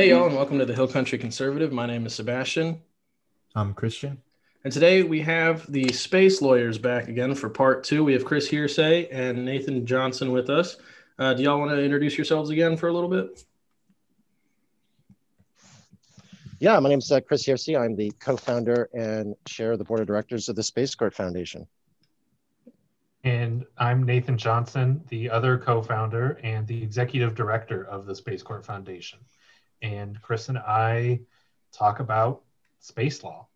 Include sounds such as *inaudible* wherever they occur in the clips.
Hey, y'all, and welcome to the Hill Country Conservative. My name is Sebastian. I'm Christian. And today we have the space lawyers back again for part two. We have Chris Hearsey and Nathan Johnson with us. Uh, do y'all want to introduce yourselves again for a little bit? Yeah, my name is uh, Chris Hearsey. I'm the co-founder and chair of the board of directors of the Space Court Foundation. And I'm Nathan Johnson, the other co-founder and the executive director of the Space Court Foundation. And Chris and I talk about space law.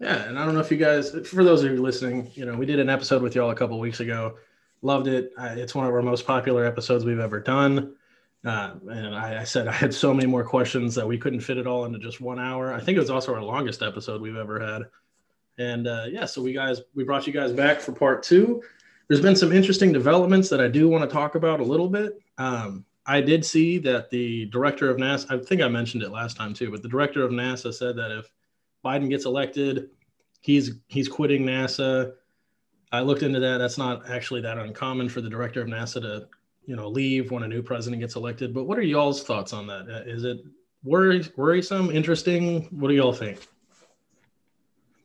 Yeah, and I don't know if you guys, for those of you listening, you know, we did an episode with y'all a couple weeks ago. Loved it. It's one of our most popular episodes we've ever done. Uh, and I, I, said I had so many more questions that we couldn't fit it all into just one hour. I think it was also our longest episode we've ever had. And uh, yeah, so we guys we brought you guys back for part two. There's been some interesting developments that I do want to talk about a little bit. Um, I did see that the director of NASA, I think I mentioned it last time too, but the director of NASA said that if Biden gets elected, he's he's quitting NASA. I looked into that. That's not actually that uncommon for the director of NASA to you know leave when a new president gets elected. But what are y'all's thoughts on that? Uh, it worry, worrisome, interesting? What do y'all think?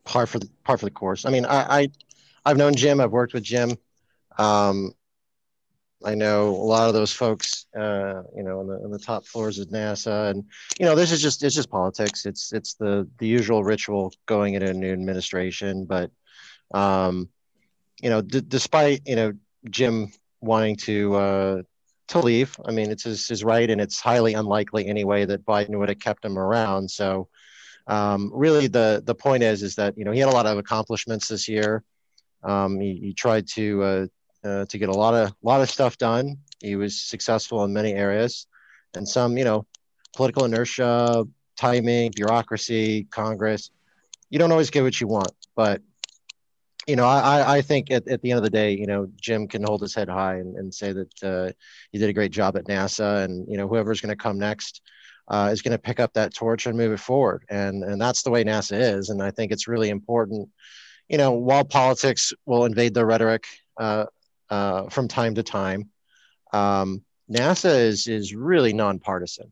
Par for the par for the course. I mean, I, I I've known Jim. I've worked with Jim. Um, I know a lot of those folks, uh, you know, on the, on the top floors of NASA, and you know, this is just it's just politics. It's it's the the usual ritual going into a new administration. But, um, you know, d- despite you know Jim wanting to uh, to leave. I mean, it's his, his right, and it's highly unlikely anyway that Biden would have kept him around. So, um, really, the the point is is that you know he had a lot of accomplishments this year. Um, he, he, tried to uh, uh, to get a lot of lot of stuff done. He was successful in many areas, and some you know political inertia, timing, bureaucracy, Congress. You don't always get what you want, but you know, I, I think at, at the end of the day, you know, Jim can hold his head high and, and say that uh, he did a great job at NASA, and you know, whoever's going to come next uh, is going to pick up that torch and move it forward, and and that's the way NASA is, and I think it's really important. You know, while politics will invade the rhetoric uh, uh from time to time, um, NASA is is really nonpartisan.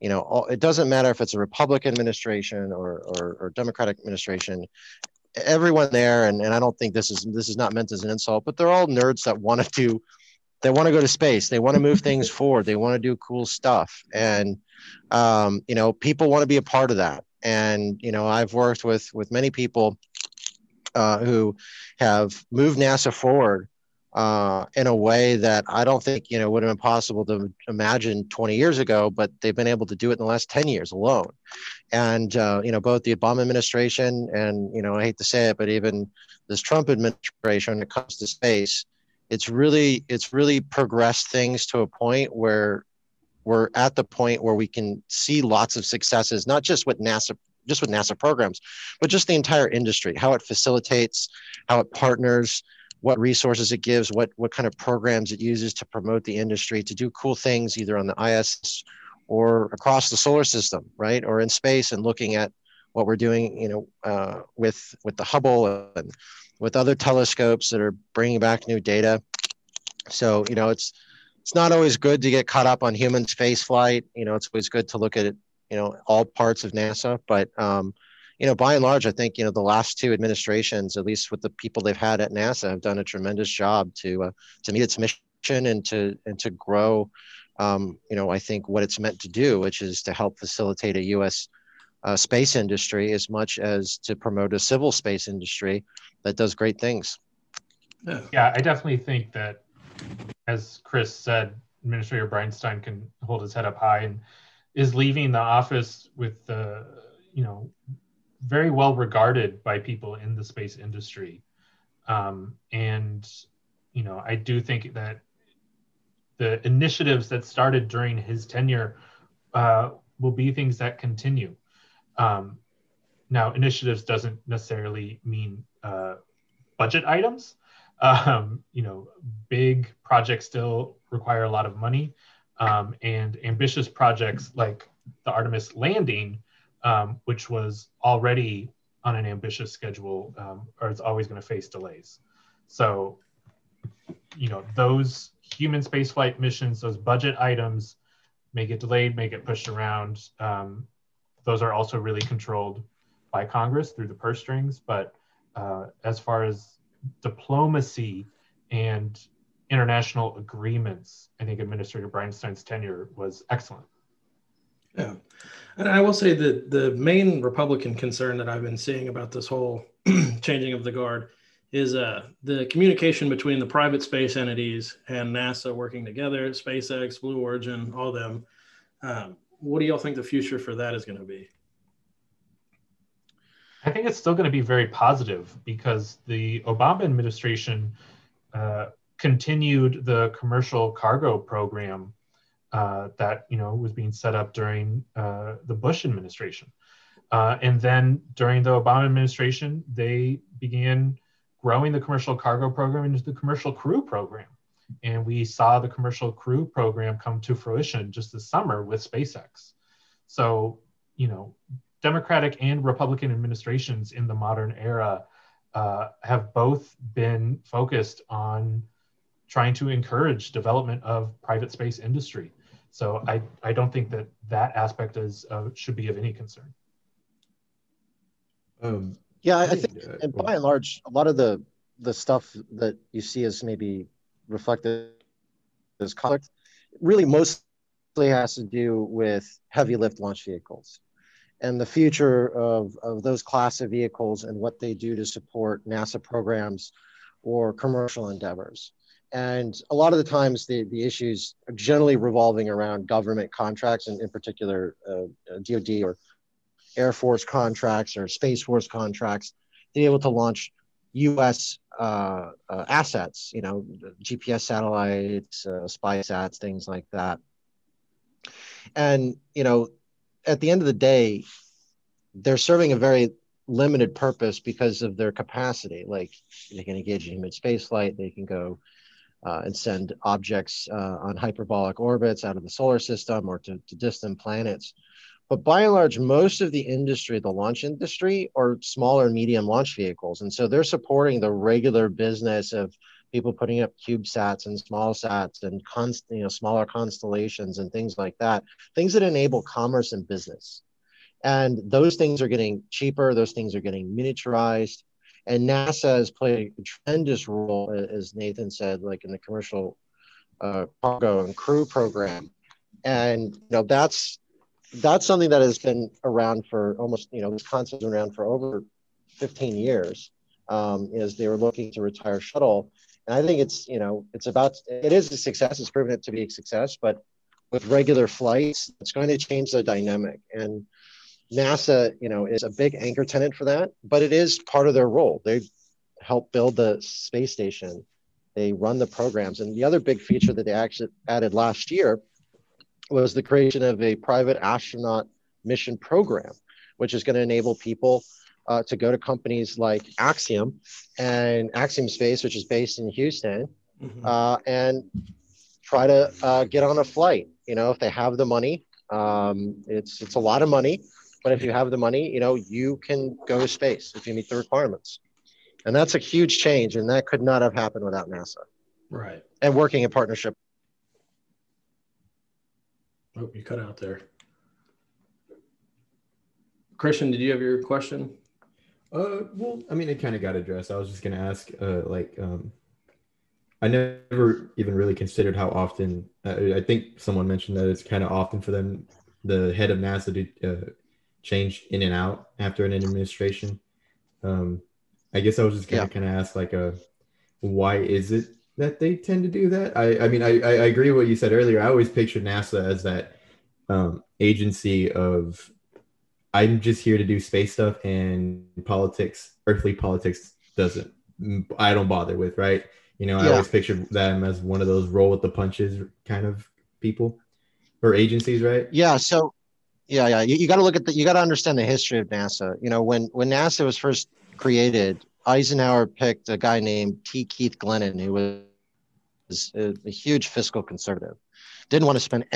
You know, it doesn't matter if it's a Republican administration or, or, or Democratic administration everyone there, and, and I don't think this is this is not meant as an insult, but they're all nerds that want to do they want to go to space. They want to move things *laughs* forward. They want to do cool stuff. And um, you know people want to be a part of that. And you know i've worked with with many people uh, who have moved nasa forward uh, in a way that I don't think you know would have been possible to imagine 20 years ago, but they've been able to do it in the last 10 years alone. And uh, you know, both the Obama administration and you know, I hate to say it, but even this Trump administration, when it comes to space, it's really it's really progressed things to a point where we're at the point where we can see lots of successes, not just with NASA just with NASA programs, but just the entire industry, how it facilitates, how it partners, what resources it gives, what what kind of programs it uses to promote the industry, to do cool things either on the ISS or across the solar system, right, or in space, and looking at what we're doing, you know, uh, with with the Hubble and with other telescopes that are bringing back new data. So you know, it's it's not always good to get caught up on human space flight. You know, it's always good to look at you know, all parts of NASA, but um, you know, by and large, I think you know the last two administrations, at least with the people they've had at NASA, have done a tremendous job to uh, to meet its mission and to and to grow. Um, you know, I think what it's meant to do, which is to help facilitate a U.S. Uh, space industry as much as to promote a civil space industry that does great things. Yeah, I definitely think that, as Chris said, Administrator Bridenstine can hold his head up high and is leaving the office with the, you know, very well regarded by people in the space industry. Um, and, you know, I do think that the initiatives that started during his tenure uh, will be things that continue. Um, now, initiatives doesn't necessarily mean uh, budget items. Um, you know, big projects still require a lot of money, um, and ambitious projects like the Artemis landing um, which was already on an ambitious schedule, um, or it's always going to face delays. So, you know, those human spaceflight missions, those budget items, may get delayed, may get pushed around. Um, those are also really controlled by Congress through the purse strings. But uh, as far as diplomacy and international agreements, I think Administrator Bridenstine's tenure was excellent. Yeah. And I will say that the main Republican concern that I've been seeing about this whole *clears throat* changing of the guard is uh, the communication between the private space entities and NASA working together, SpaceX, Blue Origin, all them. Um, what do y'all think the future for that is going to be? I think it's still going to be very positive because the Obama administration uh, continued the commercial cargo program uh, that you know was being set up during uh, the Bush administration, uh, and then during the Obama administration, they began growing the commercial cargo program into the commercial crew program. And we saw the commercial crew program come to fruition just this summer with SpaceX. So, you know, Democratic and Republican administrations in the modern era uh, have both been focused on trying to encourage development of private space industry. So I, I don't think that that aspect is uh, should be of any concern. Um, yeah, I think, and by and large, a lot of the the stuff that you see as maybe reflected as conflict really mostly has to do with heavy lift launch vehicles and the future of, of those class of vehicles and what they do to support NASA programs or commercial endeavors. And a lot of the times, the, the issues are generally revolving around government contracts, and in particular, uh, DoD or Air Force contracts or Space Force contracts, to be able to launch U.S. Uh, uh, assets, you know, GPS satellites, uh, spy sats, things like that. And you know, at the end of the day, they're serving a very limited purpose because of their capacity. Like they can engage in human space flight, they can go uh, and send objects uh, on hyperbolic orbits out of the solar system or to, to distant planets. But by and large, most of the industry, the launch industry, are smaller medium launch vehicles. And so they're supporting the regular business of people putting up CubeSats and small sats and const, you know, smaller constellations and things like that, things that enable commerce and business. And those things are getting cheaper, those things are getting miniaturized. And NASA has played a tremendous role, as Nathan said, like in the commercial uh, cargo and crew program. And you know that's that's something that has been around for almost you know this concept has been around for over 15 years. Um, is they were looking to retire shuttle, and I think it's you know it's about it is a success. It's proven it to be a success, but with regular flights, it's going to change the dynamic. And NASA, you know, is a big anchor tenant for that, but it is part of their role. They help build the space station. They run the programs. And the other big feature that they actually added last year was the creation of a private astronaut mission program, which is going to enable people uh, to go to companies like Axiom and Axiom Space, which is based in Houston, mm-hmm. uh, and try to uh, get on a flight. You know, if they have the money, um, it's it's a lot of money, but if you have the money, you know, you can go to space if you meet the requirements. And that's a huge change. And that could not have happened without NASA. Right. And working in partnership. Oh, you cut out there. Christian, did you have your question? Uh, well, I mean, it kind of got addressed. I was just gonna ask, uh, like, um, I never even really considered how often. Uh, I think someone mentioned that it's kind of often for them, the head of NASA, to uh, change in and out after an administration. Um, I guess I was just gonna yeah. kind of ask like a uh, why is it that they tend to do that? I, I mean I, I agree with what you said earlier. I always pictured NASA as that um, agency of I'm just here to do space stuff and politics, earthly politics doesn't I don't bother with, right? You know, I yeah. always pictured them as one of those roll with the punches kind of people or agencies, right? Yeah. So yeah, yeah. You, you got to look at the. You got to understand the history of NASA. You know, when when NASA was first created, Eisenhower picked a guy named T. Keith Glennan, who was a, a huge fiscal conservative, didn't want to spend any money,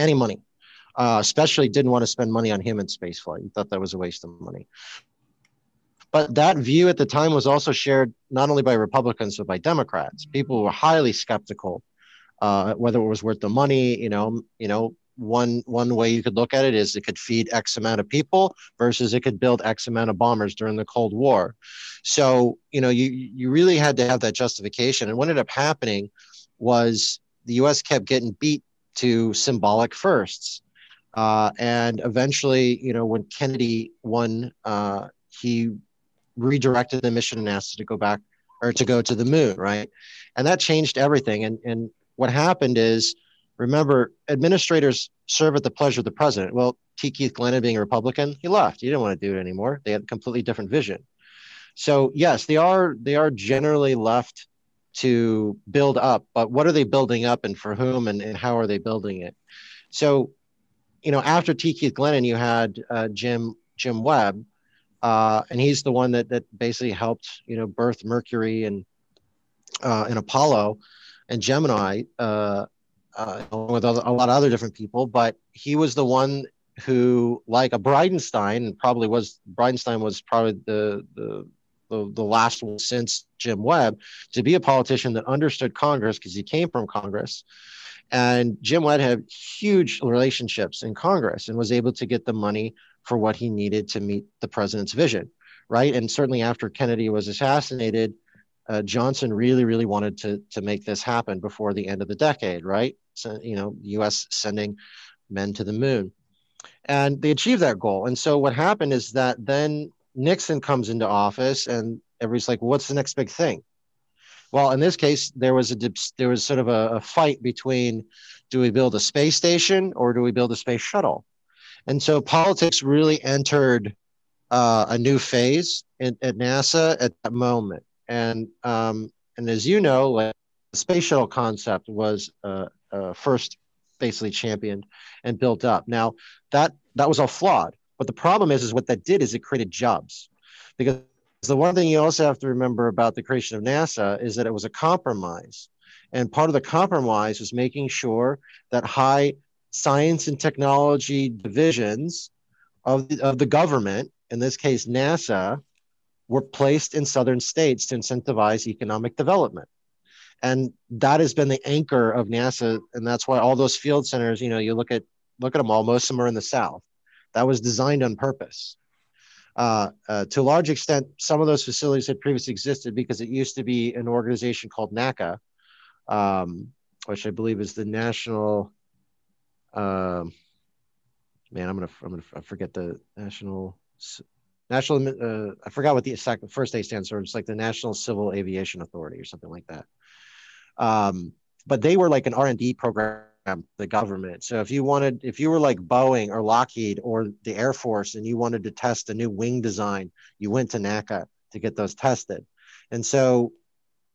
uh, especially didn't want to spend money on human spaceflight. He thought that was a waste of money. But that view at the time was also shared not only by Republicans but by Democrats. People were highly skeptical uh, whether it was worth the money. You know, you know, one one way you could look at it is it could feed X amount of people versus it could build X amount of bombers during the Cold War. So you know you you really had to have that justification. And what ended up happening was the U.S. kept getting beat to symbolic firsts. Uh, and eventually, you know, when Kennedy won, uh, he redirected the mission of NASA to go back or to go to the moon, right? And that changed everything. And and what happened is, remember, administrators serve at the pleasure of the president. Well, T. Keith Glennan, being a Republican, he left. He didn't want to do it anymore. They had a completely different vision. So yes, they are they are generally left to build up, but what are they building up and for whom and, and how are they building it? So, you know, after T. Keith Glennan, you had uh, Jim Jim Webb, uh, and he's the one that that basically helped you know birth Mercury and uh, and Apollo and Gemini, uh, uh, along with other, a lot of other different people. But he was the one who, like a Bridenstine, probably was Bridenstine was probably the the the, the last one since Jim Webb, to be a politician that understood Congress because he came from Congress. And Jim Webb had huge relationships in Congress and was able to get the money for what he needed to meet the president's vision, right? And certainly after Kennedy was assassinated, uh, Johnson really, really wanted to, to make this happen before the end of the decade, right? You know, US sending men to the moon. And they achieved that goal. And so what happened is that then Nixon comes into office, and everybody's like, "What's the next big thing?" Well, in this case, there was a there was sort of a, a fight between do we build a space station or do we build a space shuttle? And so politics really entered uh, a new phase in, at NASA at that moment. And um, and as you know, like, the space shuttle concept was uh, uh, first basically championed and built up. Now that that was all flawed but the problem is, is what that did is it created jobs, because the one thing you also have to remember about the creation of NASA is that it was a compromise, and part of the compromise was making sure that high science and technology divisions of the, of the government, in this case NASA, were placed in southern states to incentivize economic development and that has been the anchor of NASA, and that's why all those field centers. You know, you look at look at them all. Most of them are in the South, that was designed on purpose. Uh, uh, to a large extent, some of those facilities had previously existed because it used to be an organization called NACA, um, which I believe is the National. Uh, man, I'm gonna I'm gonna forget the national national. Uh, I forgot what the first A stands for. It's like the National Civil Aviation Authority or something like that. Um, but they were like an R and D program the government. So if you wanted, if you were like Boeing or Lockheed or the Air Force and you wanted to test a new wing design, you went to NACA to get those tested. And so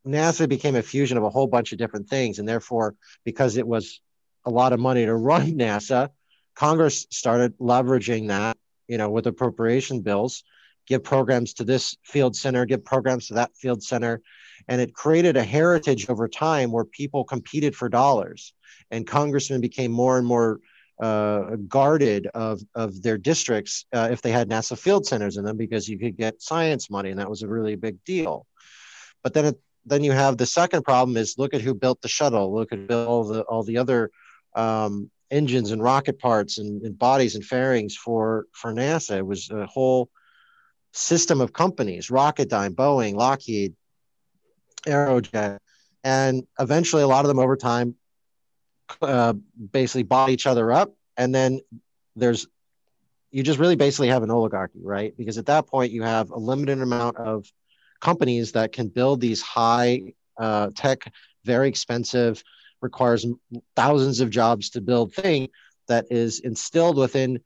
NASA became a fusion of a whole bunch of different things. And therefore, because it was a lot of money to *laughs* run NASA, Congress started leveraging that, you know, with appropriation bills, give programs to this field center, give programs to that field center. And it created a heritage over time where people competed for dollars and congressmen became more and more uh, guarded of, of their districts uh, if they had NASA field centers in them because you could get science money, and that was a really big deal. But then, it, then you have the second problem is look at who built the shuttle, look at all the all the other um, engines and rocket parts and, and, bodies and fairings for for NASA. It was a whole system of companies: Rocketdyne, Boeing, Lockheed, Aerojet, and eventually a lot of them over time uh, basically bought each other up, and then there's you just really basically have an oligarchy, right? Because at that point you have a limited amount of companies that can build these high uh, tech, very expensive, requires thousands of jobs to build thing that is instilled within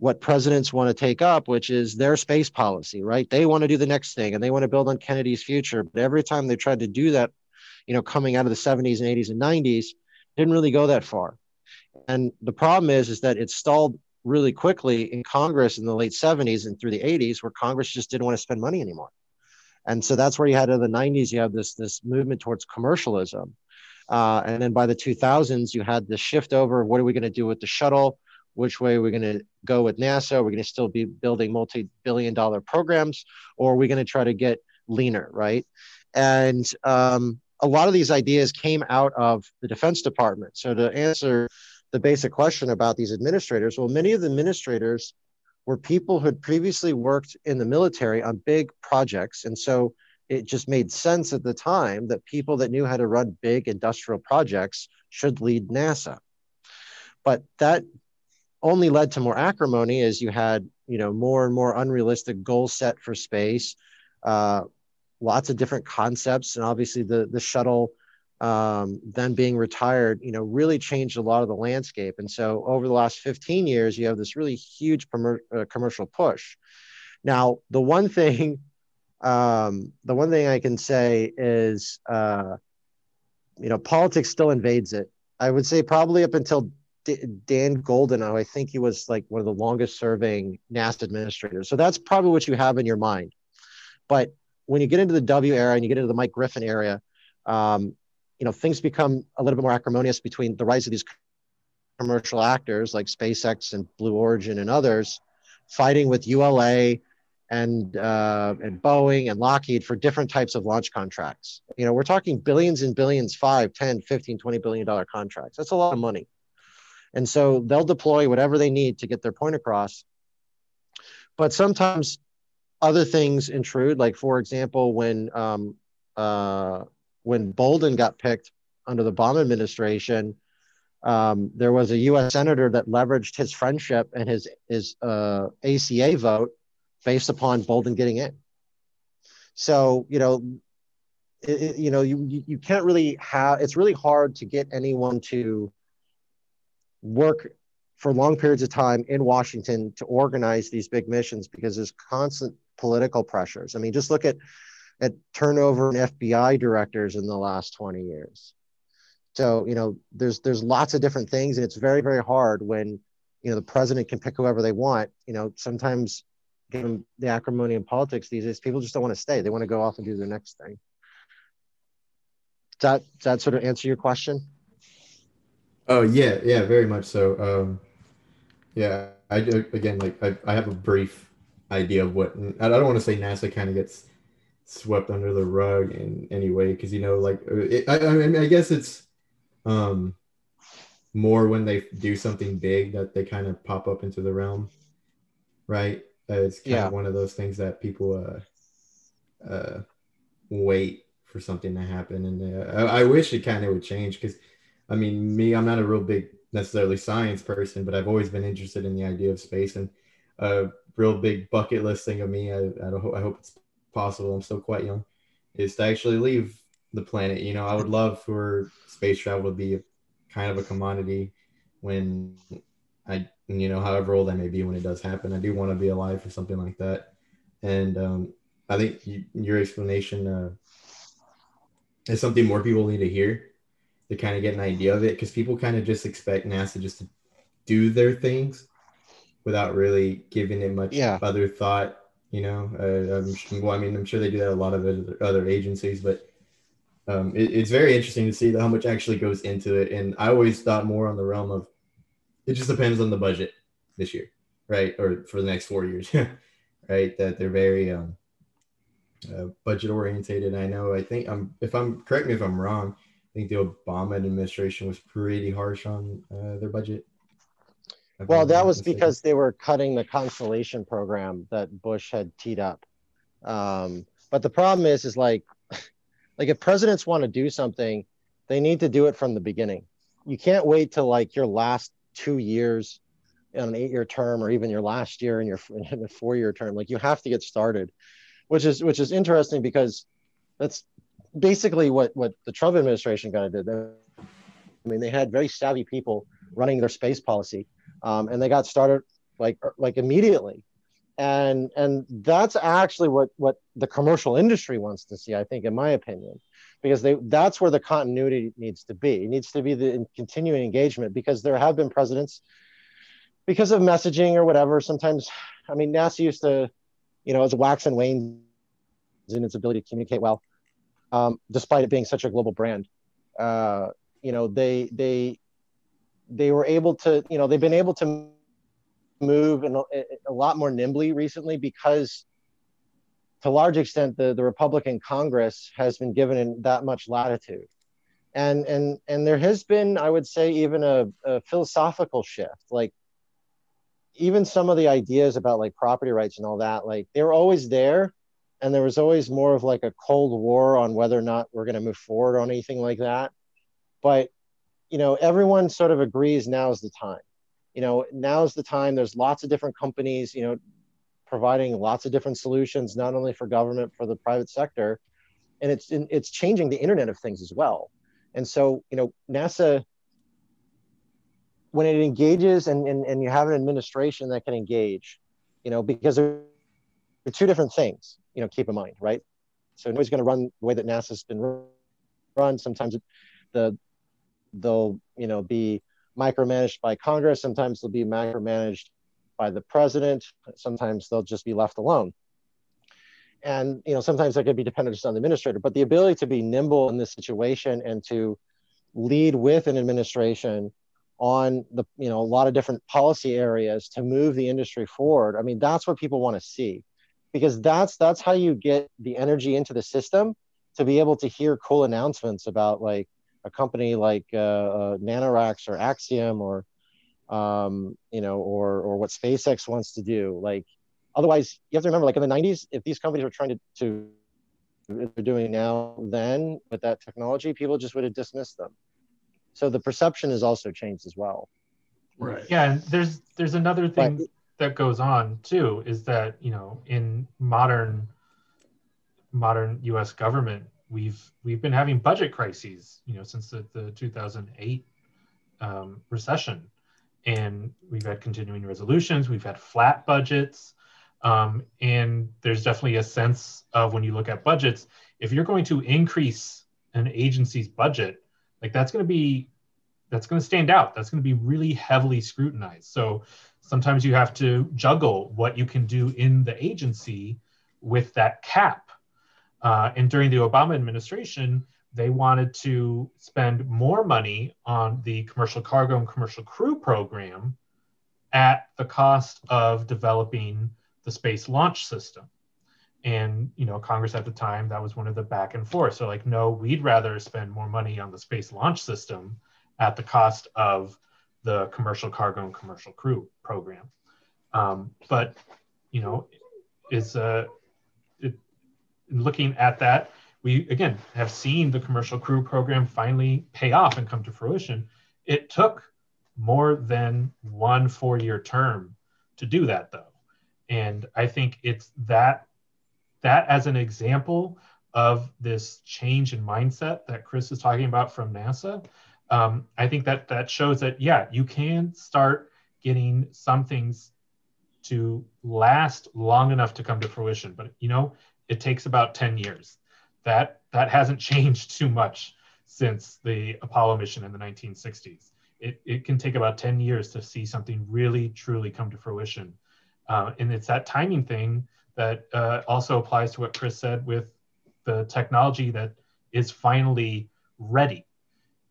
what presidents want to take up, which is their space policy, right? They want to do the next thing and they want to build on Kennedy's future. But every time they tried to do that, you know, coming out of the 70s and 80s and 90s, didn't really go that far. And the problem is, is that it stalled really quickly in Congress in the late 70s and through the 80s, where Congress just didn't want to spend money anymore. And so that's where you had in the 90s, you have this, this movement towards commercialism. Uh, and then by the 2000s, you had the shift over what are we going to do with the shuttle? Which way we're going to go with NASA? We're going to still be building multi billion dollar programs? Or are we going to try to get leaner, right? And um, a lot of these ideas came out of the Defense Department. So to answer the basic question about these administrators. Well, many of the administrators were people who had previously worked in the military on big projects. And so it just made sense at the time that people that knew how to run big industrial projects should lead NASA. But that only led to more acrimony as you had, you know, more and more unrealistic goals set for space, uh, lots of different concepts, and obviously the the shuttle um, then being retired, you know, really changed a lot of the landscape. And so over the last 15 years, you have this really huge uh, commercial push. Now, the one thing, *laughs* um, the one thing I can say is, uh, you know, politics still invades it. I would say probably up until D- Dan Goldenow, I think he was like one of the longest serving NASA administrators. So that's probably what you have in your mind. But when you get into the W era and you get into the Mike Griffin area, um, you know, things become a little bit more acrimonious between the rise of these commercial actors like SpaceX and Blue Origin and others fighting with ULA and uh, and Boeing and Lockheed for different types of launch contracts. You know, we're talking billions and billions, 5, 10, 15, 20 billion dollar contracts. That's a lot of money. And so they'll deploy whatever they need to get their point across. But sometimes other things intrude, like for example, when um, uh, when Bolden got picked under the Obama administration, um, there was a U.S. senator that leveraged his friendship and his his uh, ACA vote based upon Bolden getting in. So you know, it, you know, you you can't really have. It's really hard to get anyone to work for long periods of time in Washington to organize these big missions because there's constant political pressures. I mean, just look at at turnover in FBI directors in the last 20 years. So, you know, there's there's lots of different things and it's very, very hard when, you know, the president can pick whoever they want. You know, sometimes given the acrimony in politics these days, people just don't want to stay. They want to go off and do their next thing. Does that, does that sort of answer your question? Oh yeah, yeah, very much so. Um, yeah, I again like I, I have a brief idea of what I don't want to say NASA kind of gets swept under the rug in any way because you know like it, I, I mean I guess it's um more when they do something big that they kind of pop up into the realm, right? Uh, it's kind yeah. of one of those things that people uh uh wait for something to happen, and uh, I, I wish it kind of would change because I mean, me, I'm not a real big necessarily science person, but I've always been interested in the idea of space and a real big bucket list thing of me. I, I, I hope it's possible. I'm still quite young, is to actually leave the planet. You know, I would love for space travel to be kind of a commodity when I, you know, however old I may be when it does happen. I do want to be alive for something like that. And um, I think you, your explanation uh, is something more people need to hear to kind of get an idea of it because people kind of just expect NASA just to do their things without really giving it much yeah. other thought. You know, uh, well, I mean, I'm sure they do that a lot of other agencies, but um, it, it's very interesting to see how much actually goes into it. And I always thought more on the realm of it just depends on the budget this year, right, or for the next four years, *laughs* right? That they're very um, uh, budget orientated. I know. I think I'm. If I'm correct me if I'm wrong. I think the Obama administration was pretty harsh on uh, their budget. Well, that was because they were cutting the Constellation program that Bush had teed up. Um, but the problem is, is like, *laughs* like if presidents want to do something, they need to do it from the beginning. You can't wait till like your last two years in an eight-year term, or even your last year in your *laughs* in a four-year term. Like you have to get started, which is which is interesting because that's basically what what the Trump administration kind of did. I mean, they had very savvy people running their space policy, um, and they got started like er, like immediately, and and that's actually what what the commercial industry wants to see. I think, in my opinion, because they that's where the continuity needs to be. It needs to be the continuing engagement because there have been presidents because of messaging or whatever. Sometimes, I mean, NASA used to, you know, as wax and wane in its ability to communicate well um, despite it being such a global brand. Uh, you know, they they they were able to, you know, they've been able to move in a, a lot more nimbly recently because, to a large extent, the the Republican Congress has been given that much latitude. and and and there has been i would say even a, a, philosophical shift like even some of the ideas about like property rights and all that like they were always there and there was always more of like a cold war on whether or not we're going to move forward on anything like that. But you know everyone sort of agrees now is the time. You know now is the time. There's lots of different companies you know providing lots of different solutions not only for government for the private sector. And it's it's changing the internet of things as well. And so, you know, NASA, when it engages and, and, and you have an administration that can engage, you know, because they're, two different things, you know, keep in mind, right? So nobody's going to run the way that NASA's been run. Sometimes the they'll, you know, be micromanaged by Congress. Sometimes they'll be micromanaged by the president. Sometimes they'll just be left alone and you know sometimes that could be dependent just on the administrator but the ability to be nimble in this situation and to lead with an administration on the you know a lot of different policy areas to move the industry forward i mean that's what people want to see because that's that's how you get the energy into the system to be able to hear cool announcements about like a company like uh, uh, NanoRacks or Axiom or um, you know or or what SpaceX wants to do. Like otherwise you have to remember like in the 90s if these companies were trying to, to they're doing now then with that technology people just would have dismissed them. So the perception has also changed as well. Right. Yeah and there's there's another thing but, that goes on too is that you know in modern modern us government we've we've been having budget crises you know since the, the 2008 um, recession and we've had continuing resolutions we've had flat budgets um, and there's definitely a sense of when you look at budgets, if you're going to increase an agency's budget, like that's going to be that's going to stand out. That's going to be really heavily scrutinized. So sometimes you have to juggle what you can do in the agency with that cap. Uh, and during the Obama administration, they wanted to spend more money on the commercial cargo and commercial crew program at the cost of developing the space launch system and you know congress at the time that was one of the back and forth so like no we'd rather spend more money on the space launch system at the cost of the commercial cargo and commercial crew program. Um, but you know is uh it, looking at that we again have seen the commercial crew program finally pay off and come to fruition. It took more than one four year term to do that though. And i think it's that that as an example of this change in mindset that chris is talking about from nasa um, i think that that shows that yeah you can start getting some things to last long enough to come to fruition but you know it takes about 10 years. That that hasn't *laughs* changed too much since the apollo mission in the 1960s it, it can take about 10 years to see something really truly come to fruition. Uh, and it's that timing thing that uh, also applies to what Chris said with the technology that is finally ready.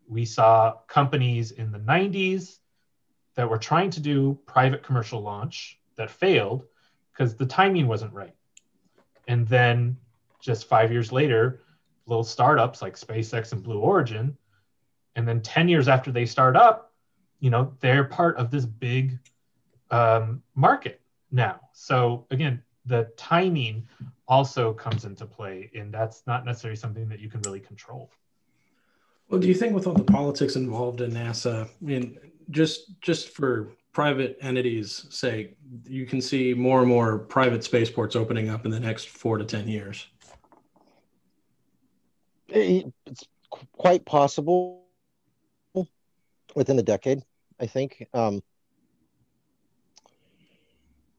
We saw companies in the 90s that were trying to do private commercial launch that failed because the timing wasn't right. And then just five years later, little startups like SpaceX and Blue Origin, and then 10 years after they start up, you know, they're part of this big um, market now. So again, the timing also comes into play, and that's not necessarily something that you can really control. Well, do you think with all the politics involved in NASA, I mean, just just for private entities' sake, you can see more and more private spaceports opening up in the next four to ten years? It's quite possible within the decade, I think. Um,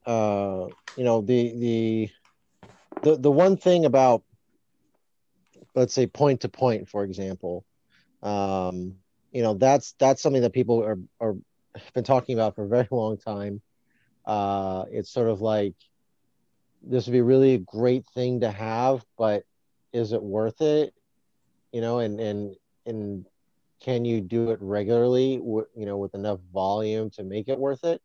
uh, you know the the the the one thing about let's say point to point for example um, you know that's that's something that people are are been talking about for a very *laughs* long time. Uh, it's sort of like this would be really a great thing to have but is it worth it? You know and and and can you do it regularly you know with enough volume to make it worth it?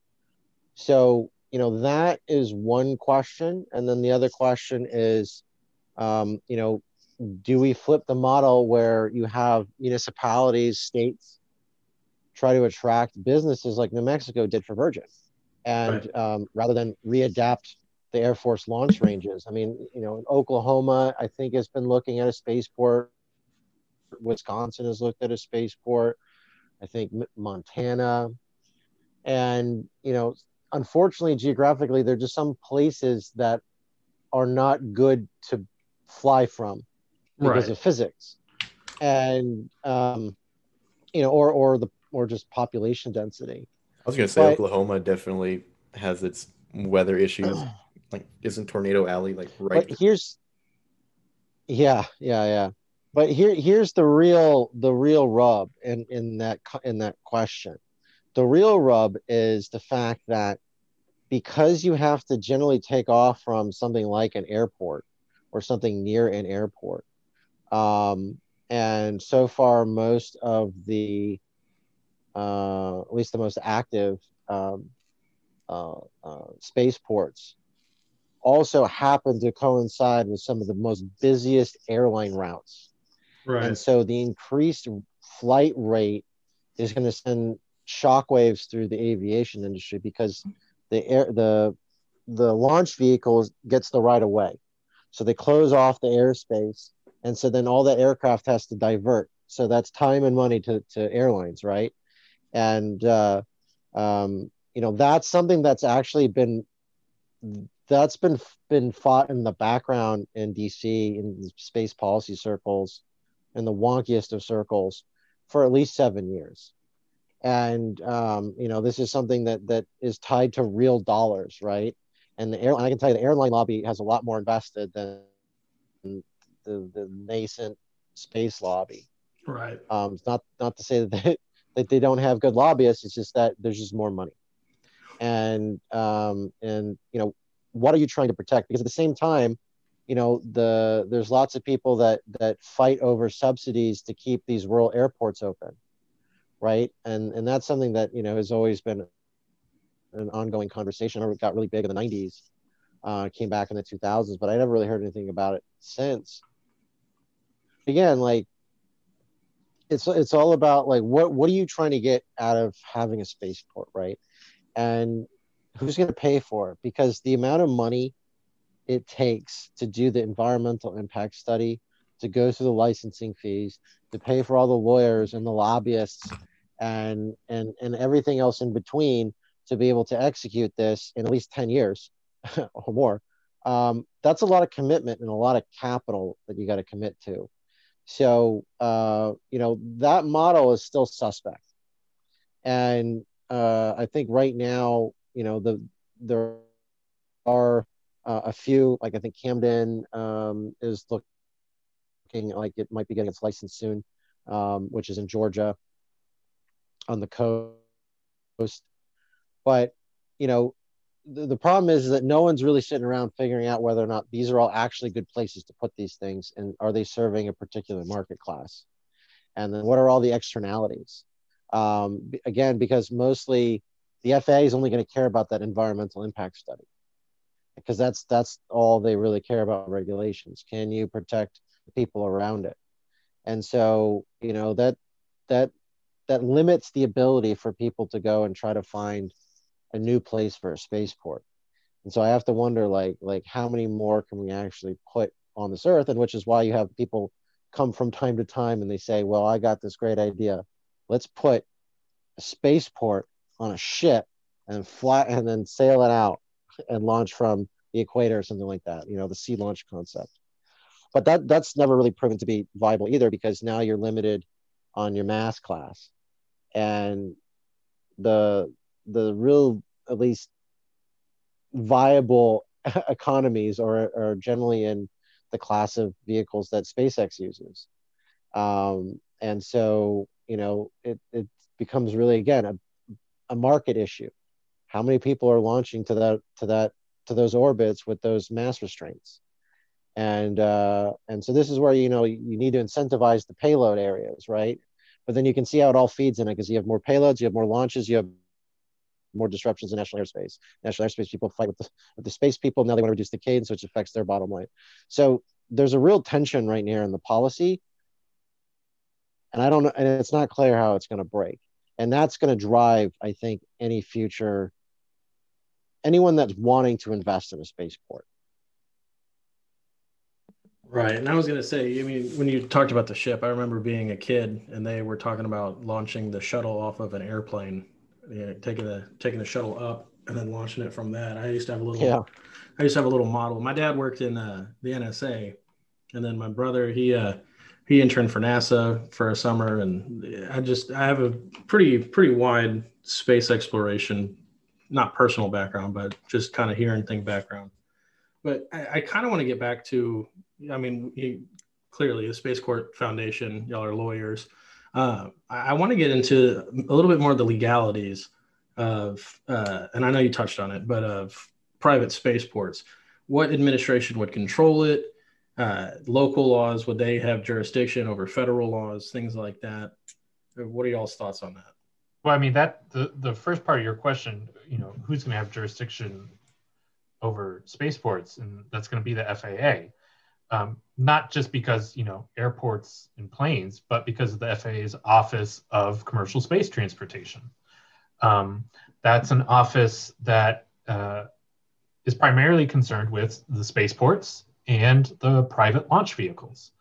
So you know that is one question. And then the other question is um, you know do we flip the model where you have municipalities, states try to attract businesses like New Mexico did for Virgin, and right. um, rather than readapt the Air Force launch ranges? I mean, you know, Oklahoma, I think, has been looking at a spaceport. Wisconsin has looked at a spaceport. I think Montana, and you know, unfortunately, geographically, there are just some places that are not good to fly from because right. of physics, and um, you know, or or the or just population density. I was going to say but, Oklahoma definitely has its weather issues. *clears throat* like, isn't Tornado Alley like right? But here's, yeah, yeah, yeah. But here, here's the real, the real rub in in that in that question. The real rub is the fact that because you have to generally take off from something like an airport or something near an airport. Um, and so far, most of the, uh, at least the most active um, uh, uh, spaceports, also happen to coincide with some of the most busiest airline routes. Right. And so the increased flight rate is going to send shockwaves through the aviation industry because the air the the launch vehicle gets the right of way. So they close off the airspace. And so then all that aircraft has to divert. So that's time and money to, to airlines, right? And, uh, um, you know, that's something that's actually been, that's been, been fought in the background in DC in space policy circles in the wonkiest of circles for at least seven years and um, you know this is something that that is tied to real dollars right and the airline i can tell you the airline lobby has a lot more invested than the, the nascent space lobby right um, it's not not to say that they, *laughs* that they don't have good lobbyists it's just that there's just more money and um, and you know what are you trying to protect because at the same time you know the there's lots of people that that fight over subsidies to keep these rural airports open right? And and that's something that you know has always been an ongoing conversation. I got really big in the '90s, uh, came back in the 2000s, but I never really heard anything about it since. Again, like it's it's all about like what what are you trying to get out of having a spaceport, right? And who's going to pay for it? Because the amount of money it takes to do the environmental impact study, to go through the licensing fees, to pay for all the lawyers and the lobbyists and and and everything else in between to be able to execute this in at least 10 years *laughs* or more um, that's a lot of commitment and a lot of capital that you got to commit to so uh, you know that model is still suspect and uh, i think right now you know the there are uh, a few like i think camden um, is looking like it might be getting its license soon um, which is in georgia on the coast. But you know, the, the problem is, is that no one's really sitting around figuring out whether or not these are all actually good places to put these things, and are they serving a particular market class? And then what are all the externalities? Um, again, because mostly the FAA is only going to care about that environmental impact study because that's that's all they really care about regulations can you protect the people around it and so you know that that that limits the ability for people to go and try to find a new place for a spaceport. And so I have to wonder like like how many more can we actually put on this earth and which is why you have people come from time to time and they say, "Well, I got this great idea. Let's put a spaceport on a ship and fly and then sail it out and launch from the equator or something like that, you know, the sea launch concept." But that that's never really proven to be viable either because now you're limited on your mass class and the the real at least viable *laughs* economies are, are generally in the class of vehicles that SpaceX uses. Um, and so, you know, it, it becomes really, again, a, a market issue. How many people are launching to that, to that, to those orbits with those mass restraints? And, uh, and so this is where, you know, you need to incentivize the payload areas, right? but then you can see how it all feeds in it because you have more payloads, you have more launches, you have more disruptions in national airspace. National airspace people fight with the, with the space people. Now they want to reduce the cadence, which affects their bottom line. So there's a real tension right now in the policy, and I don't know, and it's not clear how it's going to break, and that's going to drive, I think, any future anyone that's wanting to invest in a spaceport. Right. And I was going to say, I mean, when you talked about the ship, I remember being a kid and they were talking about launching the shuttle off of an airplane, know, taking the taking the shuttle up and then launching it from that. I used to have a little yeah. I used to have a little model. My dad worked in uh, the NSA and then my brother, he uh he interned for NASA for a summer and I just I have a pretty pretty wide space exploration not personal background, but just kind of hearing thing background. But I, I kind of want to get back to, I mean, he, clearly the Space Court Foundation, y'all are lawyers. Uh, I, I want to get into a little bit more of the legalities of, uh, and I know you touched on it, but of private spaceports. What administration would control it? Uh, local laws, would they have jurisdiction over federal laws, things like that? What are y'all's thoughts on that? Well, I mean that the the first part of your question, you know, who's going to have jurisdiction over spaceports, and that's going to be the FAA. Um, not just because you know airports and planes, but because of the FAA's Office of Commercial Space Transportation. Um, that's an office that uh, is primarily concerned with the spaceports and the private launch vehicles.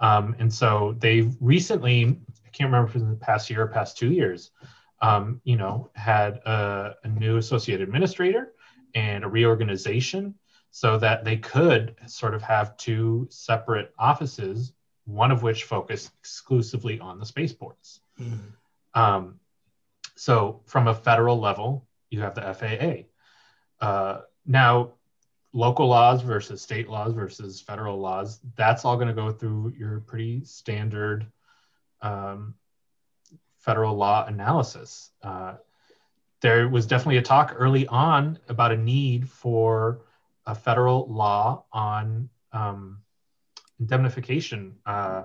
Um, and so they've recently I can't remember if it was in the past year or past two years, um, you know, had a, a new associate administrator and a reorganization so that they could sort of have two separate offices, one of which focused exclusively on the spaceports. Mm-hmm. Um, so, from a federal level, you have the FAA. Uh, now, local laws versus state laws versus federal laws, that's all going to go through your pretty standard um, federal law analysis. Uh, there was definitely a talk early on about a need for a federal law on um, indemnification. Uh,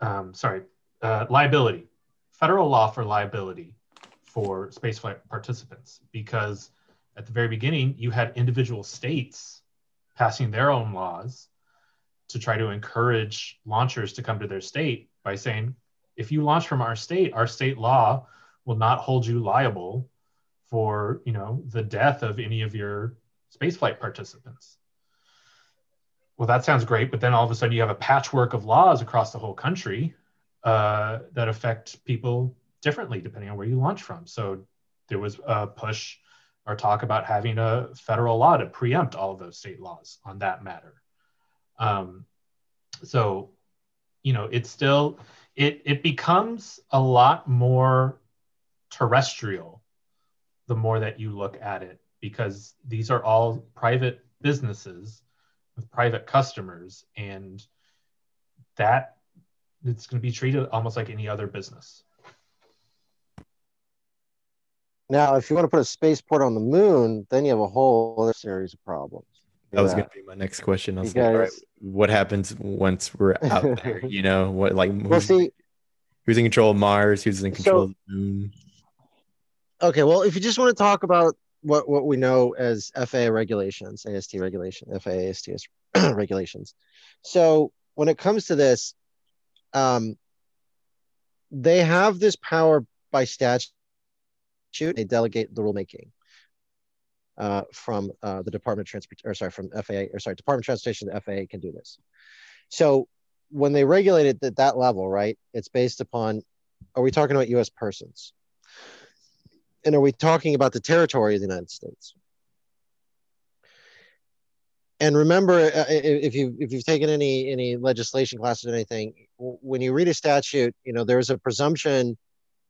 um, sorry, uh, liability, federal law for liability for spaceflight participants, because at the very beginning you had individual states passing their own laws to try to encourage launchers to come to their state by saying, if you launch from our state, our state law will not hold you liable for, you know, the death of any of your spaceflight participants. Well, that sounds great, but then all of a sudden you have a patchwork of laws across the whole country uh, that affect people differently depending on where you launch from. So there was a push or talk about having a federal law to preempt all of those state laws on that matter. Um, so, you know, it's still it it becomes a lot more terrestrial the more that you look at it because these are all private businesses with private customers and that it's going to be treated almost like any other business now if you want to put a spaceport on the moon then you have a whole other series of problems that was going to be my next question. I was like, all right, what happens once we're out there? *laughs* You know, what like well, see, who's in control of Mars? Who's in control so, of the moon? Okay, well, if you just want to talk about what what we know as FAA regulations, AST regulation, FAA ASTS *clears throat* regulations. So when it comes to this, um, they have this power by statute. They delegate the rulemaking uh, from uh, the Department of Transport, or sorry, from FAA, or sorry, Department of Transportation, the FAA can do this. So when they regulate it at that level, right, it's based upon are we talking about US persons? And are we talking about the territory of the United States? And remember, uh, if you if you've taken any any legislation classes or anything, when you read a statute, you know there's a presumption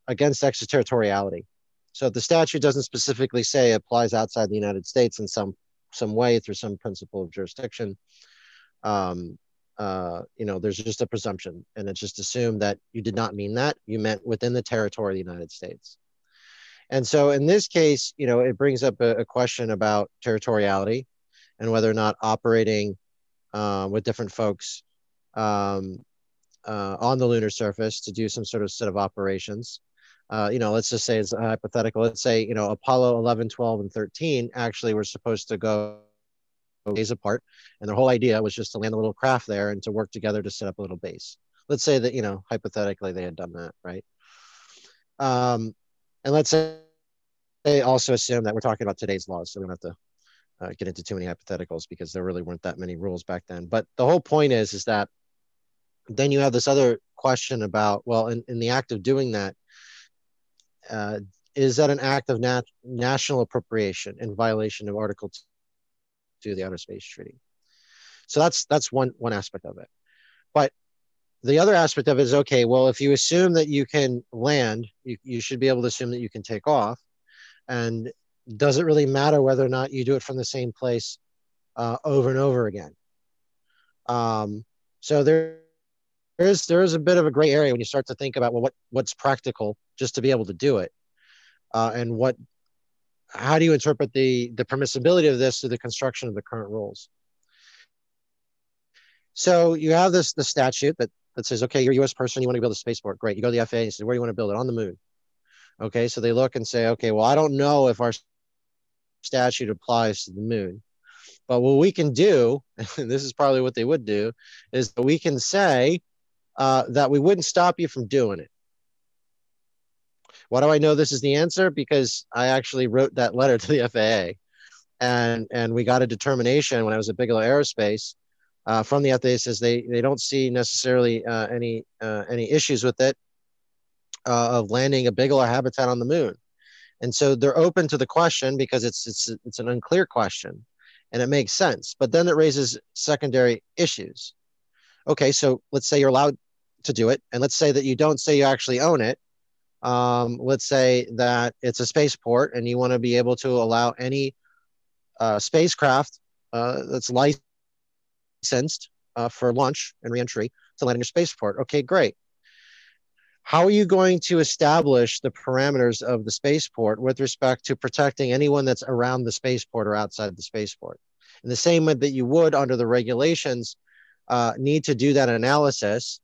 against extraterritoriality. So if the statute doesn't specifically say applies outside the United States in some some way through some principle of jurisdiction, um, uh, you know, there's just a presumption, and it's just assumed that you did not mean that. You meant within the territory of the United States. And so in this case, you know, it brings up a, a question about territoriality and whether or not operating uh, with different folks um, uh, on the lunar surface to do some sort of set of operations uh, you know, let's just say it's hypothetical. Let's say, you know, Apollo 11, 12, and 13 actually were supposed to go days apart. And their whole idea was just to land a little craft there and to work together to set up a little base. Let's say that, you know, hypothetically they had done that, right? Um, and let's say they also assume that we're talking about today's laws, so we don't have to uh, get into too many hypotheticals because there really weren't that many rules back then. But the whole point is, is that then you have this other question about, well, in, in the act of doing that, uh, is that an act of nat- national appropriation in violation of Article 2 of the Outer Space Treaty? So that's that's one one aspect of it. The other aspect of it is okay, well, if you assume that you can land, you, you should be able to assume that you can take off. And does it really matter whether or not you do it from the same place uh, over and over again? Um, so there, there is there is a bit of a gray area when you start to think about well, what what's practical just to be able to do it, uh, and what how do you interpret the the permissibility of this to the construction of the current rules? So you have this the statute that that says, okay, you're a U.S. person, you want to build a spaceport, great. You go to the FAA and say, where do you want to build it? On the moon. Okay, so they look and say, okay, well, I don't know if our statute applies to the moon, but what we can do, *laughs* and this is probably what they would do, is that we can say uh, that we wouldn't stop you from doing it. Why do I know this is the answer? Because I actually wrote that letter to the FAA, and and we got a determination when I was at Bigelow Aerospace uh, from the FAA says they they don't see necessarily uh, any uh, any issues with it uh, of landing a Bigelow habitat on the moon, and so they're open to the question because it's it's it's an unclear question, and it makes sense. But then it raises secondary issues. Okay, so let's say you're allowed to do it, and let's say that you don't say you actually own it. Um, let's say that it's a spaceport, and you want to be able to allow any uh, spacecraft uh, that's licensed licensed uh, for launch and reentry to land in your spaceport. Okay, great. How are you going to establish the parameters of the spaceport with respect to protecting anyone that's around the spaceport or outside the spaceport? In the same way that you would under the regulations uh, need to do that analysis,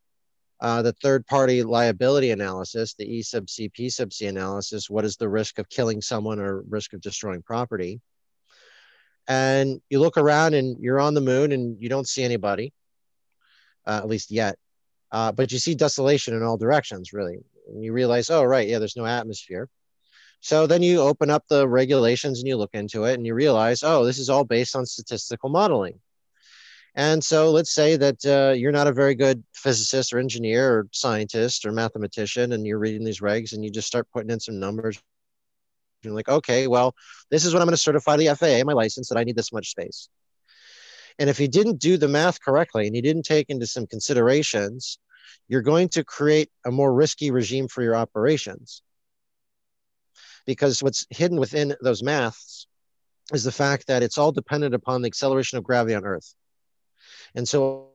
uh, the third party liability analysis, the E sub C, P sub C analysis, what is the risk of killing someone or risk of destroying property? And you look around and you're on the moon and you don't see anybody, uh, at least yet. Uh, but you see desolation in all directions, really. And you realize, oh, right, yeah, there's no atmosphere. So then you open up the regulations and you look into it and you realize, oh, this is all based on statistical modeling. And so let's say that uh, you're not a very good physicist or engineer or scientist or mathematician, and you're reading these regs and you just start putting in some numbers you're like, okay, well, this is what I'm going to certify the FAA, my license, that I need this much space. And if you didn't do the math correctly and you didn't take into some considerations, you're going to create a more risky regime for your operations. Because what's hidden within those maths is the fact that it's all dependent upon the acceleration of gravity on Earth. And so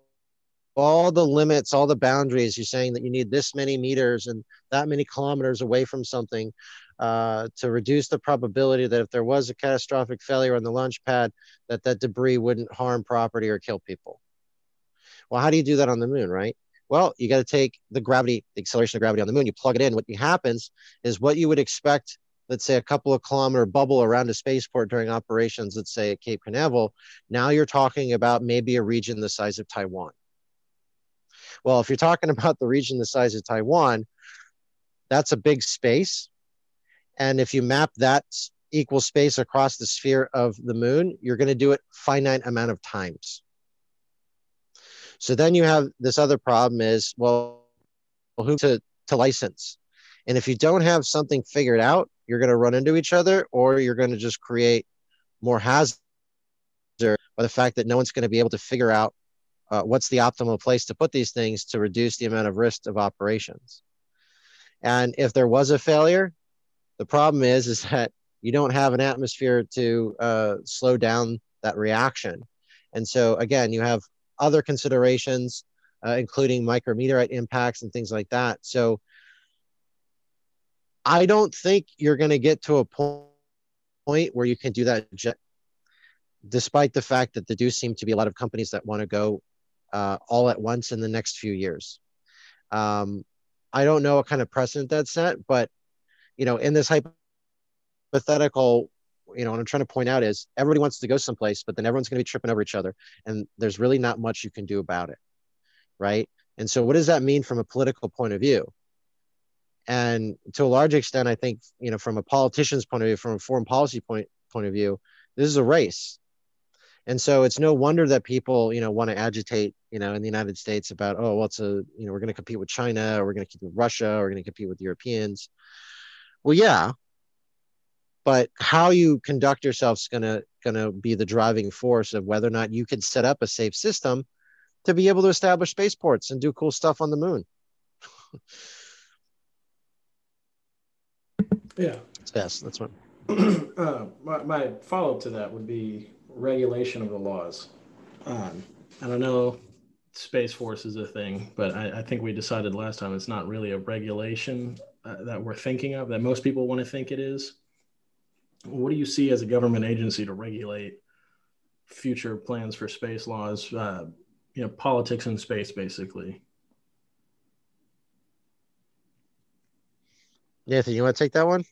all the limits, all the boundaries, you're saying that you need this many meters and that many kilometers away from something uh, to reduce the probability that if there was a catastrophic failure on the launch pad, that that debris wouldn't harm property or kill people. Well, how do you do that on the moon, right? Well, you got to take the gravity, the acceleration of gravity on the moon, you plug it in. What happens is what you would expect, let's say a couple of kilometer bubble around a spaceport during operations, let's say at Cape Canaveral. Now you're talking about maybe a region the size of Taiwan. Well, if you're talking about the region the size of Taiwan, that's a big space and if you map that equal space across the sphere of the moon, you're going to do it finite amount of times. So then you have this other problem is, well, who to, to license? And if you don't have something figured out, you're going to run into each other or you're going to just create more hazard by the fact that no one's going to be able to figure out uh, what's the optimal place to put these things to reduce the amount of risk of operations. And if there was a failure, the problem is, is that you don't have an atmosphere to uh, slow down that reaction. And so again, you have other considerations, uh, including micrometeorite impacts and things like that. So I don't think you're going to get to a point where you can do that, despite the fact that there do seem to be a lot of companies that want to go uh, all at once in the next few years. Um, I don't know what kind of precedent that's set, but you know, in this hypothetical, you know what i'm trying to point out is everybody wants to go someplace but then everyone's going to be tripping over each other and there's really not much you can do about it right? And so what does that mean from a political point of view? And to a large extent i think you know from a politician's point of view from a foreign policy point point of view this is a race and so it's no wonder that people you know want to agitate you know in the united states about oh what's well, a you know we're going to compete with china or we're going to compete with russia or we're going to compete with europeans. Well yeah. But how you conduct yourself is going to going to be the driving force of whether or not you can set up a safe system to be able to establish spaceports and do cool stuff on the moon. Yeah. Yes that's what *clears throat* uh, my, my follow-up to that would be regulation of the laws. Um, I don't know Space Force is a thing, but I, I, think we decided last time it's not really a regulation uh, that we're thinking of, that most people want to think it is. What do you see as a government agency to regulate future plans for space laws, uh, you know, politics in space, basically? Nathan, you want to take that one?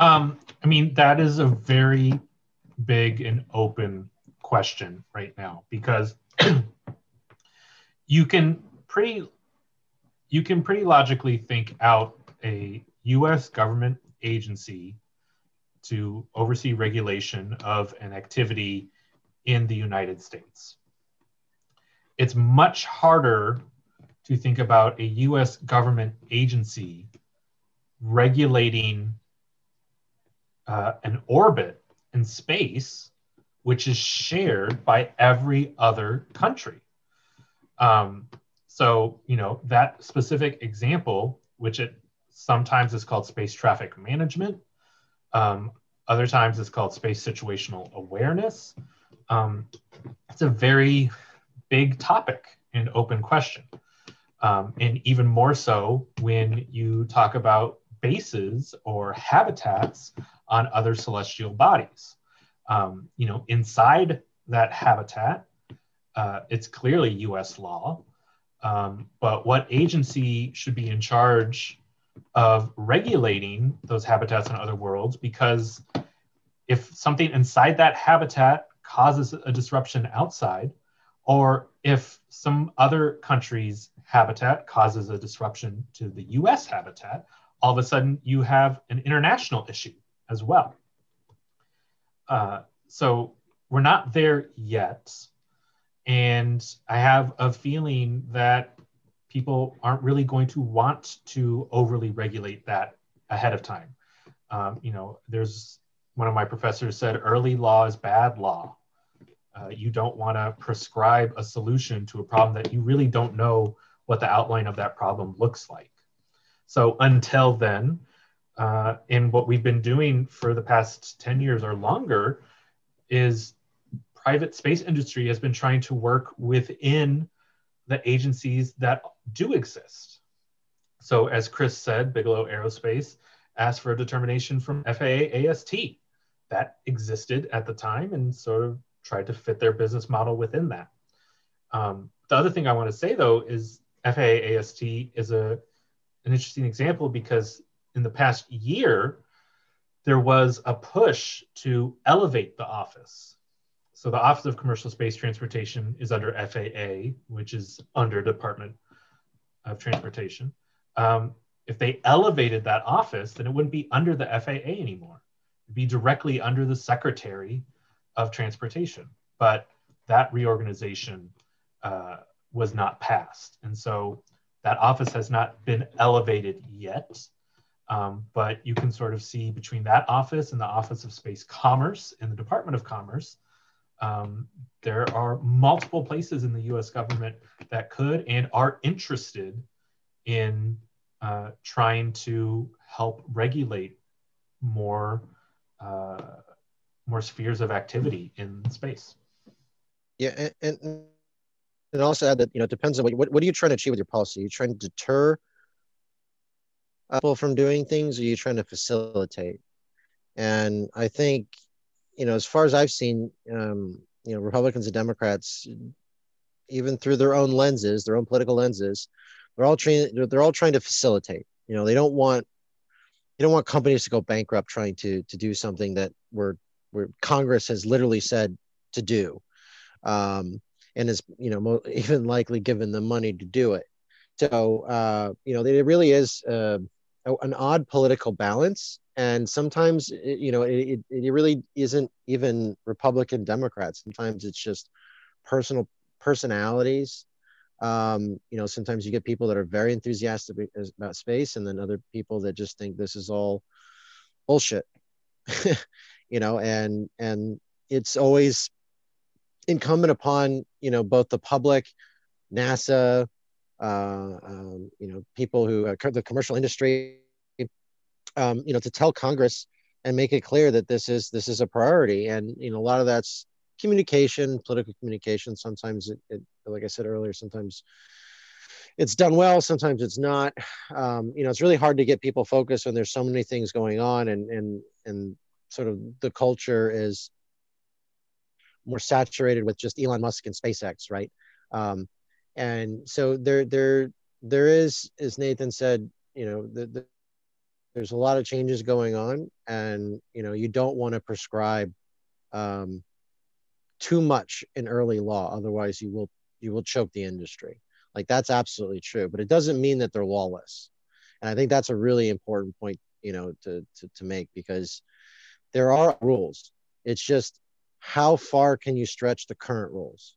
Um, I mean, that is a very big and open question right now because *clears throat* you can pretty you can pretty logically think out a US government agency to oversee regulation of an activity in the United States. It's much harder to think about a US government agency regulating uh, an orbit in space which is shared by every other country. Um, so, you know, that specific example, which it sometimes is called space traffic management, um, other times it's called space situational awareness. Um, it's a very big topic and open question. Um, and even more so when you talk about bases or habitats on other celestial bodies. Um, you know, inside that habitat, uh, it's clearly US law. Um, but what agency should be in charge of regulating those habitats in other worlds? Because if something inside that habitat causes a disruption outside, or if some other country's habitat causes a disruption to the US habitat, all of a sudden you have an international issue as well. Uh, so we're not there yet. And I have a feeling that people aren't really going to want to overly regulate that ahead of time. Um, you know, there's one of my professors said early law is bad law. Uh, you don't want to prescribe a solution to a problem that you really don't know what the outline of that problem looks like. So until then, uh, and what we've been doing for the past 10 years or longer is private space industry has been trying to work within the agencies that do exist. So, as Chris said, Bigelow Aerospace asked for a determination from FAA AST that existed at the time and sort of tried to fit their business model within that. Um, the other thing I want to say though is FAA AST is a an interesting example because in the past year, there was a push to elevate the office. So the Office of Commercial Space Transportation is under FAA, which is under Department of Transportation. Um, if they elevated that office, then it wouldn't be under the FAA anymore. It'd be directly under the Secretary of Transportation. But that reorganization uh, was not passed. And so that office has not been elevated yet. Um, but you can sort of see between that office and the Office of Space Commerce and the Department of Commerce, um, there are multiple places in the US government that could and are interested in uh, trying to help regulate more, uh, more spheres of activity in space. Yeah, and, and, and also add that, you know, it depends on what, what, what are you trying to achieve with your policy? Are you trying to deter people from doing things or are you trying to facilitate? And i think you know as far as i've seen um, you know republicans and democrats even through their own lenses their own political lenses they're all trying they're, all trying to facilitate. You know they don't want they don't want companies to go bankrupt trying to to do something that we're where Congress has literally said to do, um, and is you know *laughs* even likely given the money to do it. So uh, you know it really is uh, an odd political balance, and sometimes you know it, it really isn't even Republican Democrats. Sometimes it's just personal personalities. Um, you know, sometimes you get people that are very enthusiastic about space, and then other people that just think this is all bullshit. *laughs* you know, and and it's always incumbent upon you know both the public, NASA, uh, um, you know, people who uh, the commercial industry, um, you know, to tell Congress and make it clear that this is this is a priority, and you know, a lot of that's communication, political communication. Sometimes it, it like I said earlier, sometimes it's done well sometimes it's not um, you know it's really hard to get people focused when there's so many things going on and and and sort of the culture is more saturated with just Elon Musk and SpaceX, right? Um, and so there, there, there is, as Nathan said, you know, the, the, there's a lot of changes going on, and you know, you don't want to prescribe um, too much in early law, otherwise you will you will choke the industry. Like that's absolutely true, but it doesn't mean that they're lawless. And I think that's a really important point, you know, to to, to make because there are rules. It's just how far can you stretch the current rules?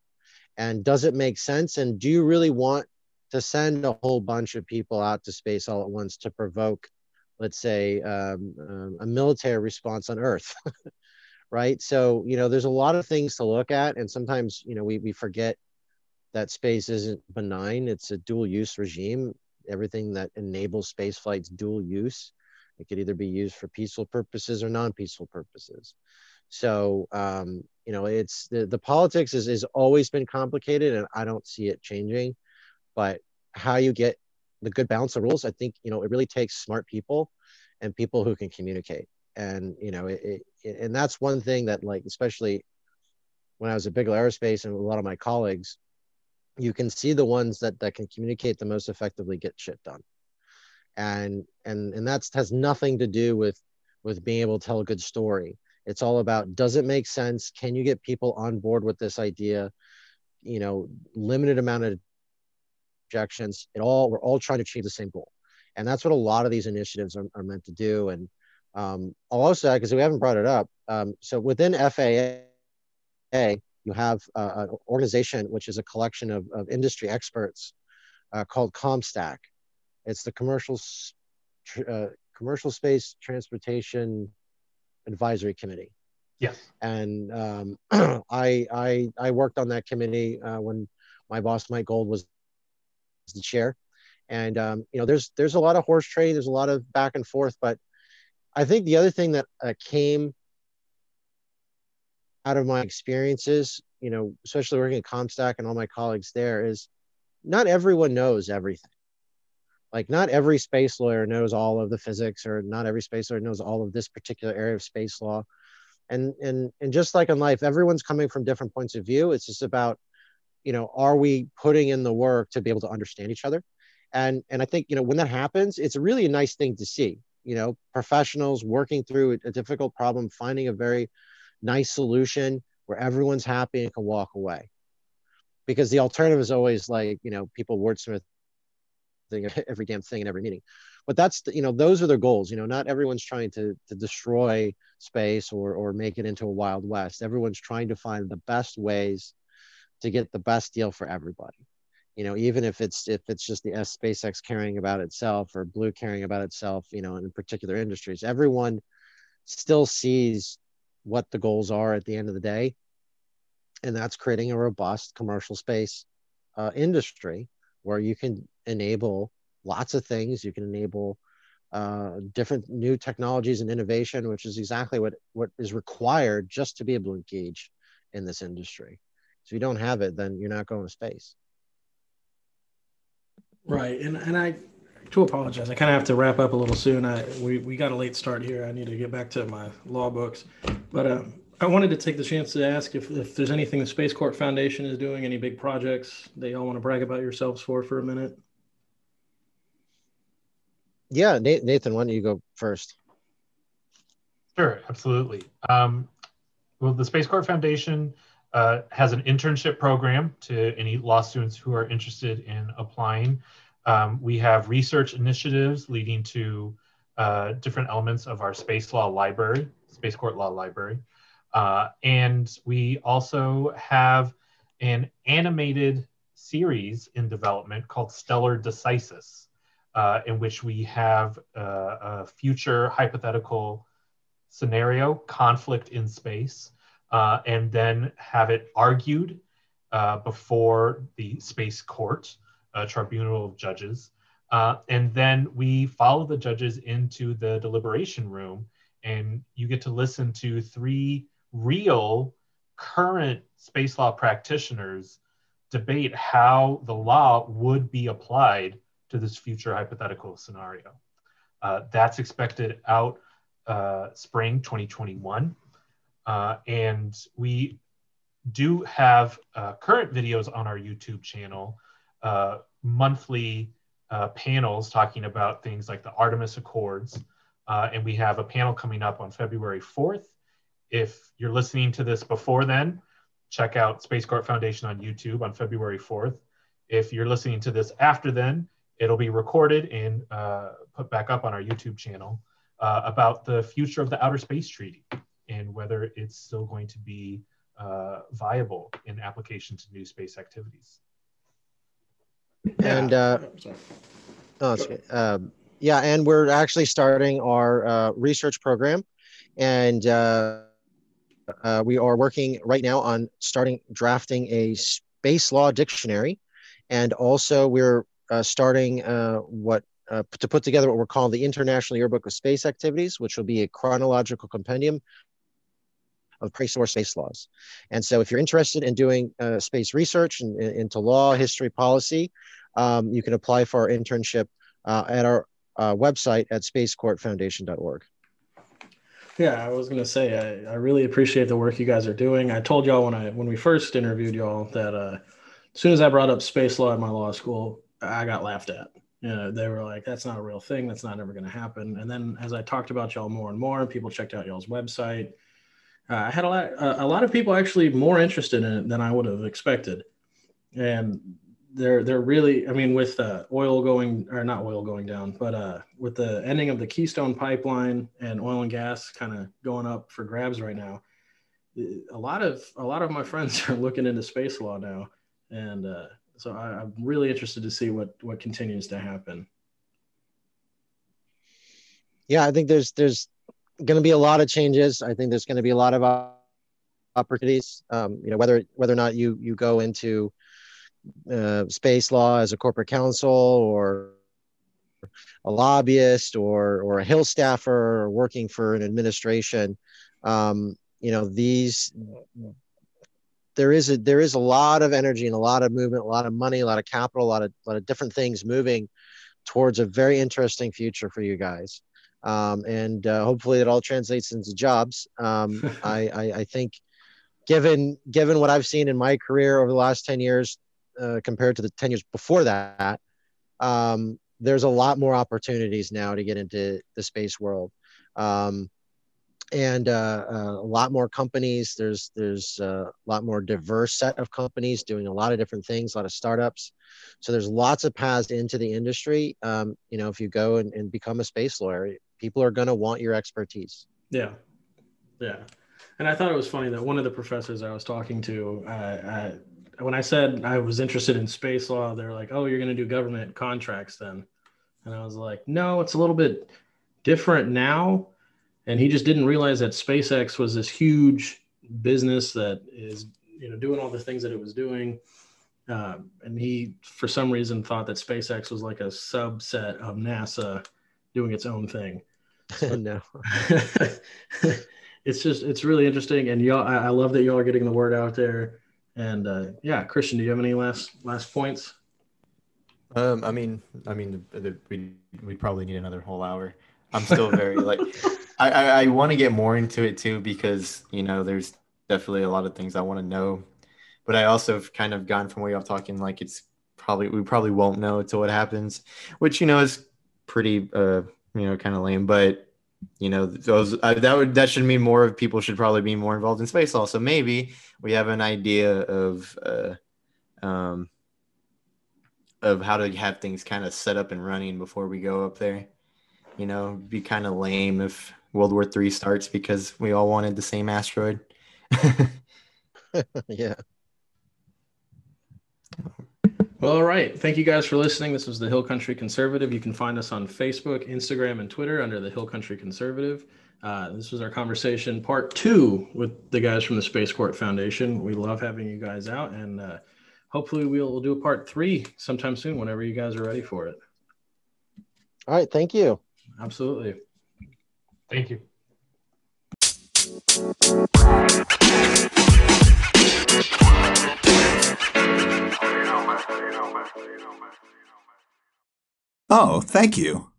And does it make sense? And do you really want to send a whole bunch of people out to space all at once to provoke, let's say, um, um, a military response on Earth? *laughs* right? So, you know, there's a lot of things to look at. And sometimes, you know, we, we forget that space isn't benign, it's a dual use regime. Everything that enables space flight's dual use. It could either be used for peaceful purposes or non-peaceful purposes. So um, you know, it's the, the politics is, is always been complicated, and I don't see it changing. But how you get the good balance of rules, I think you know, it really takes smart people and people who can communicate. And you know, it, it, and that's one thing that like, especially when I was at Bigelow Aerospace and a lot of my colleagues, you can see the ones that that can communicate the most effectively get shit done and and and that's has nothing to do with with being able to tell a good story it's all about does it make sense? Can you get people on board with this idea? You know limited amount of objections. It all we're all trying to achieve the same goal. And that's what a lot of these initiatives are, are meant to do. And um, i'll also because we haven't brought it up um, so within faa you have uh, an organization which is a collection of, of industry experts uh, called COMSTAC. It's the commercial uh, commercial space transportation advisory committee. Yes. And um, *clears throat* I, I I worked on that committee uh, when my boss Mike Gold was the chair. And um, you know, there's there's a lot of horse trading, there's a lot of back and forth, but I think the other thing that uh, came out of my experiences, you know, especially working at COMSTAC and all my colleagues there, is not everyone knows everything like not every space lawyer knows all of the physics or not every space lawyer knows all of this particular area of space law. And and and just like in life everyone's coming from different points of view. It's just about you know are we putting in the work to be able to understand each other? And and i think you know when that happens it's really a nice thing to see. You know professionals working through a difficult problem finding a very nice solution where everyone's happy and can walk away. Because the alternative is always like you know people wordsmith *laughs* every damn thing in every meeting. But that's the, you know those are their goals. You know, not everyone's trying to to destroy space or or make it into a wild west. Everyone's trying to find the best ways to get the best deal for everybody. You know, even if it's if it's just the S SpaceX caring about itself or Blue caring about itself, you know, in particular industries, everyone still sees what the goals are at the end of the day, and that's creating a robust commercial space uh, industry where you can enable lots of things. You can enable uh, different new technologies and innovation, which is exactly what, what is required just to be able to engage in this industry. So if you don't have it, then you're not going to space. Right. And, and I, to apologize, I kind of have to wrap up a little soon. I, we, we got a late start here. I need to get back to my law books, but um, I wanted to take the chance to ask if, if there's anything the Space Court Foundation is doing, any big projects that y'all want to brag about yourselves for for a minute. Yeah, Nathan, why don't you go first? Sure, absolutely. Um, well, the Space Court Foundation uh, has an internship program to any law students who are interested in applying. Um, we have research initiatives leading to uh, different elements of our space law library, Space Court Law Library. Uh, and we also have an animated series in development called Stellar Decisis, uh, in which we have uh, a future hypothetical scenario, conflict in space, uh, and then have it argued uh, before the space court, a tribunal of judges. Uh, and then we follow the judges into the deliberation room, and you get to listen to three real current space law practitioners debate how the law would be applied to this future hypothetical scenario. Uh, that's expected out uh, spring 2021. Uh, and we do have uh, current videos on our YouTube channel, uh, monthly uh, panels talking about things like the Artemis Accords. and we have a panel coming up on February 4th. If you're listening to this before then, check out Space Court Foundation on YouTube on February 4th. If you're listening to this after then, it'll be recorded and uh, put back up on our YouTube channel uh, about the future of the Outer Space Treaty and whether it's still going to be uh, viable in application to new space activities. And uh, oh, um, yeah, and we're actually starting our uh, research program, and uh, uh, we are working right now on starting drafting a space law dictionary, and also we're uh, starting uh, what uh, to put together what we're calling the International Yearbook of Space Activities, which will be a chronological compendium of pre-source space laws. And so, if you're interested in doing uh, space research and, into law, history, policy, um, you can apply for our internship uh, at our website at spacecourtfoundation.org. Yeah, I was gonna say I, I really appreciate the work you guys are doing. I told y'all when I when we first interviewed y'all that uh, as soon as I brought up space law at my law school, I got laughed at. You know, they were like, "That's not a real thing. That's not ever going to happen." And then as I talked about y'all more and more, people checked out y'all's website. Uh, I had a lot, a lot of people actually more interested in it than I would have expected, and they're they're really i mean with uh, oil going or not oil going down but uh, with the ending of the keystone pipeline and oil and gas kind of going up for grabs right now a lot of a lot of my *laughs* friends are looking into space law now and uh, so I, am really interested to see what what continues to happen. Yeah i think there's there's going to be a lot of changes. I think there's going to be a lot of opportunities. Um, you know whether whether or not you you go into uh, space law as a corporate counsel or a lobbyist or or a hill staffer or working for an administration um, you know these there is a there is a lot of energy and a lot of movement a lot of money a lot of capital a lot of a lot of different things moving towards a very interesting future for you guys um, and uh, hopefully it all translates into jobs um, *laughs* I, I, I think given given what i've seen in my career over the last 10 years uh, compared to the 10 years before that, um, there's a lot more opportunities now to get into the space world. Um, and uh, uh, a lot more companies. There's there's uh, a lot more diverse set of companies doing a lot of different things, a lot of startups. So there's lots of paths into the industry. Um, you know, if you go and, and become a space lawyer, people are going to want your expertise. Yeah, yeah. And I thought it was funny that one of the professors I was talking to, uh, when I said I was interested in space law, they're like, "Oh, you're going to do government contracts then," and I was like, "No, it's a little bit different now." And he just didn't realize that SpaceX was this huge business that is, you know, doing all the things that it was doing. Um, and he, for some reason, thought that SpaceX was like a subset of NASA doing its own thing. *laughs* no. *laughs* it's just it's really interesting, and y'all. I, I love that y'all are getting the word out there and uh, yeah, Christian, do you have any last last points? Um, I mean, I mean, we we probably need another whole hour. I'm still very like, *laughs* I I, I want to get more into it too because you know there's definitely a lot of things I want to know, but I also have kind of gone from way off talking like it's probably we probably won't know until it happens, which you know is pretty uh you know kind of lame. But you know those uh, that would that should mean more of people should probably be more involved in space also. Maybe we have an idea of uh um of how to have things kind of set up and running before we go up there. You know be kind of lame if world war three starts because we all wanted the same asteroid *laughs* *laughs* yeah. Well, all right. Thank you guys for listening. This was the Hill Country Conservative. You can find us on Facebook, Instagram, and Twitter under the Hill Country Conservative. Uh, this was our conversation, part two, with the guys from the Space Court Foundation. We love having you guys out, and uh, hopefully, we'll, we'll do a part three sometime soon whenever you guys are ready for it. All right. Thank you. Absolutely. Thank you. Oh, thank you.